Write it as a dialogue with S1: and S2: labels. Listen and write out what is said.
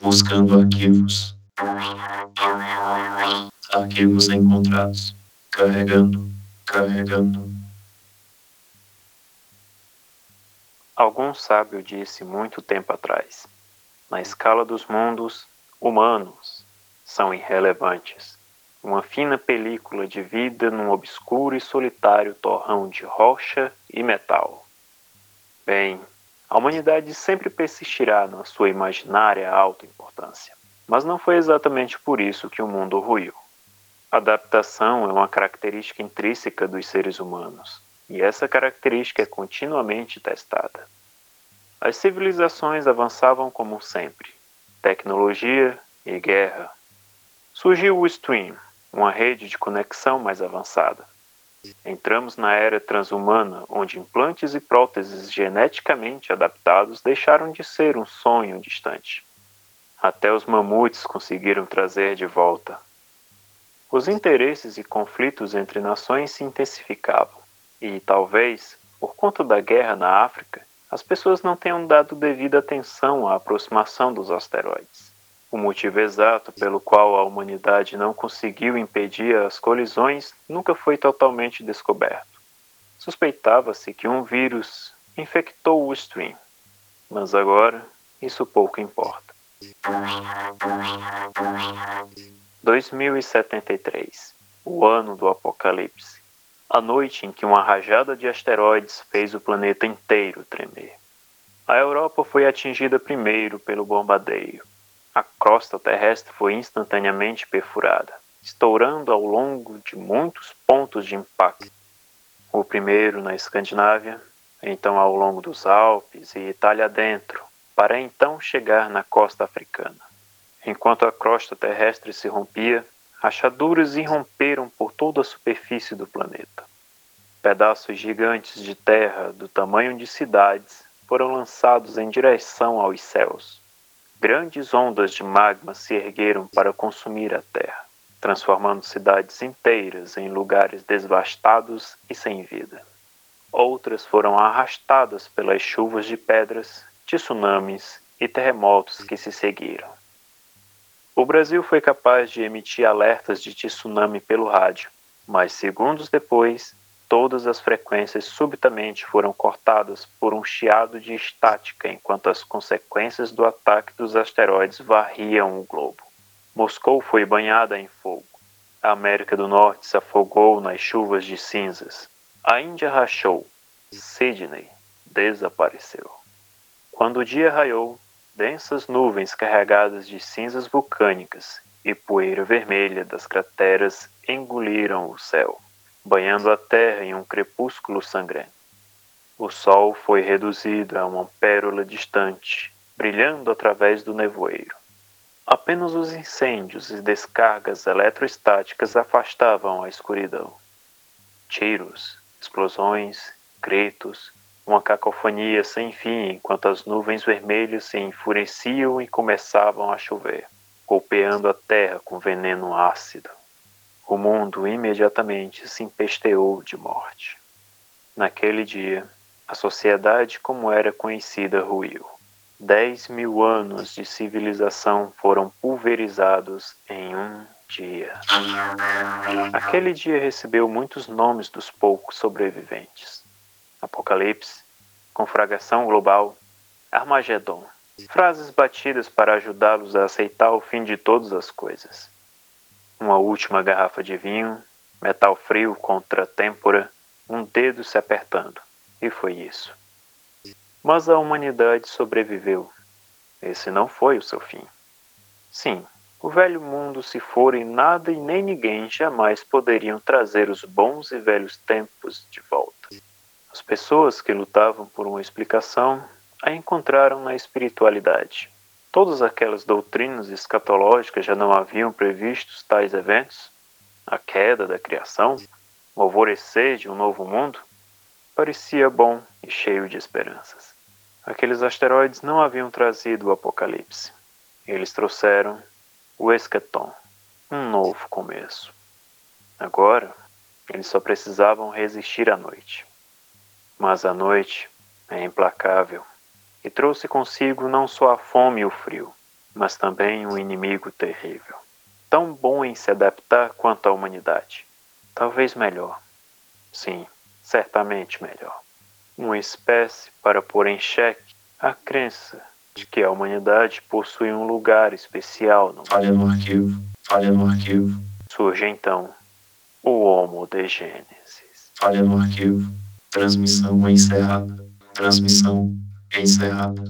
S1: Buscando arquivos. Arquivos encontrados. Carregando, carregando.
S2: Algum sábio disse muito tempo atrás: na escala dos mundos, humanos são irrelevantes. Uma fina película de vida num obscuro e solitário torrão de rocha e metal. Bem, a humanidade sempre persistirá na sua imaginária alta importância. Mas não foi exatamente por isso que o mundo ruiu. Adaptação é uma característica intrínseca dos seres humanos, e essa característica é continuamente testada. As civilizações avançavam como sempre, tecnologia e guerra. Surgiu o stream, uma rede de conexão mais avançada. Entramos na era transhumana, onde implantes e próteses geneticamente adaptados deixaram de ser um sonho distante. Até os mamutes conseguiram trazer de volta. Os interesses e conflitos entre nações se intensificavam, e talvez, por conta da guerra na África, as pessoas não tenham dado devida atenção à aproximação dos asteroides. O motivo exato pelo qual a humanidade não conseguiu impedir as colisões nunca foi totalmente descoberto. Suspeitava-se que um vírus infectou o stream, mas agora isso pouco importa. 2073 o ano do apocalipse a noite em que uma rajada de asteroides fez o planeta inteiro tremer. A Europa foi atingida primeiro pelo bombardeio a crosta terrestre foi instantaneamente perfurada, estourando ao longo de muitos pontos de impacto. O primeiro na Escandinávia, então ao longo dos Alpes e Itália dentro, para então chegar na costa africana. Enquanto a crosta terrestre se rompia, rachaduras irromperam por toda a superfície do planeta. Pedaços gigantes de terra do tamanho de cidades foram lançados em direção aos céus Grandes ondas de magma se ergueram para consumir a terra, transformando cidades inteiras em lugares devastados e sem vida. Outras foram arrastadas pelas chuvas de pedras, tsunamis e terremotos que se seguiram. O Brasil foi capaz de emitir alertas de tsunami pelo rádio, mas segundos depois Todas as frequências subitamente foram cortadas por um chiado de estática enquanto as consequências do ataque dos asteroides varriam o globo. Moscou foi banhada em fogo. A América do Norte se afogou nas chuvas de cinzas. A Índia rachou. Sydney desapareceu. Quando o dia raiou, densas nuvens carregadas de cinzas vulcânicas e poeira vermelha das crateras engoliram o céu banhando a terra em um crepúsculo sangrento. O sol foi reduzido a uma pérola distante, brilhando através do nevoeiro. Apenas os incêndios e descargas eletrostáticas afastavam a escuridão. Tiros, explosões, gritos, uma cacofonia sem fim enquanto as nuvens vermelhas se enfureciam e começavam a chover, golpeando a terra com veneno ácido. O mundo imediatamente se empesteou de morte. Naquele dia, a sociedade como era conhecida ruiu. Dez mil anos de civilização foram pulverizados em um dia. Aquele dia recebeu muitos nomes dos poucos sobreviventes: Apocalipse, Confragação Global, Armagedon. Frases batidas para ajudá-los a aceitar o fim de todas as coisas uma última garrafa de vinho, metal frio contra têmpora, um dedo se apertando. E foi isso. Mas a humanidade sobreviveu. Esse não foi o seu fim. Sim, o velho mundo se fora e nada e nem ninguém jamais poderiam trazer os bons e velhos tempos de volta. As pessoas que lutavam por uma explicação a encontraram na espiritualidade. Todas aquelas doutrinas escatológicas já não haviam previstos tais eventos? A queda da criação? O alvorecer de um novo mundo? Parecia bom e cheio de esperanças. Aqueles asteroides não haviam trazido o apocalipse. Eles trouxeram o esqueton, um novo começo. Agora, eles só precisavam resistir à noite. Mas a noite é implacável e trouxe consigo não só a fome e o frio, mas também um inimigo terrível, tão bom em se adaptar quanto a humanidade. Talvez melhor. Sim, certamente melhor. Uma espécie para pôr em xeque a crença de que a humanidade possui um lugar especial no
S1: Falha no arquivo. Falha no arquivo.
S2: Surge então o Homo de Gênesis.
S1: Falha no arquivo. Transmissão encerrada. Transmissão It's
S3: the hub.